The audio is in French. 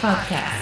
Podcast.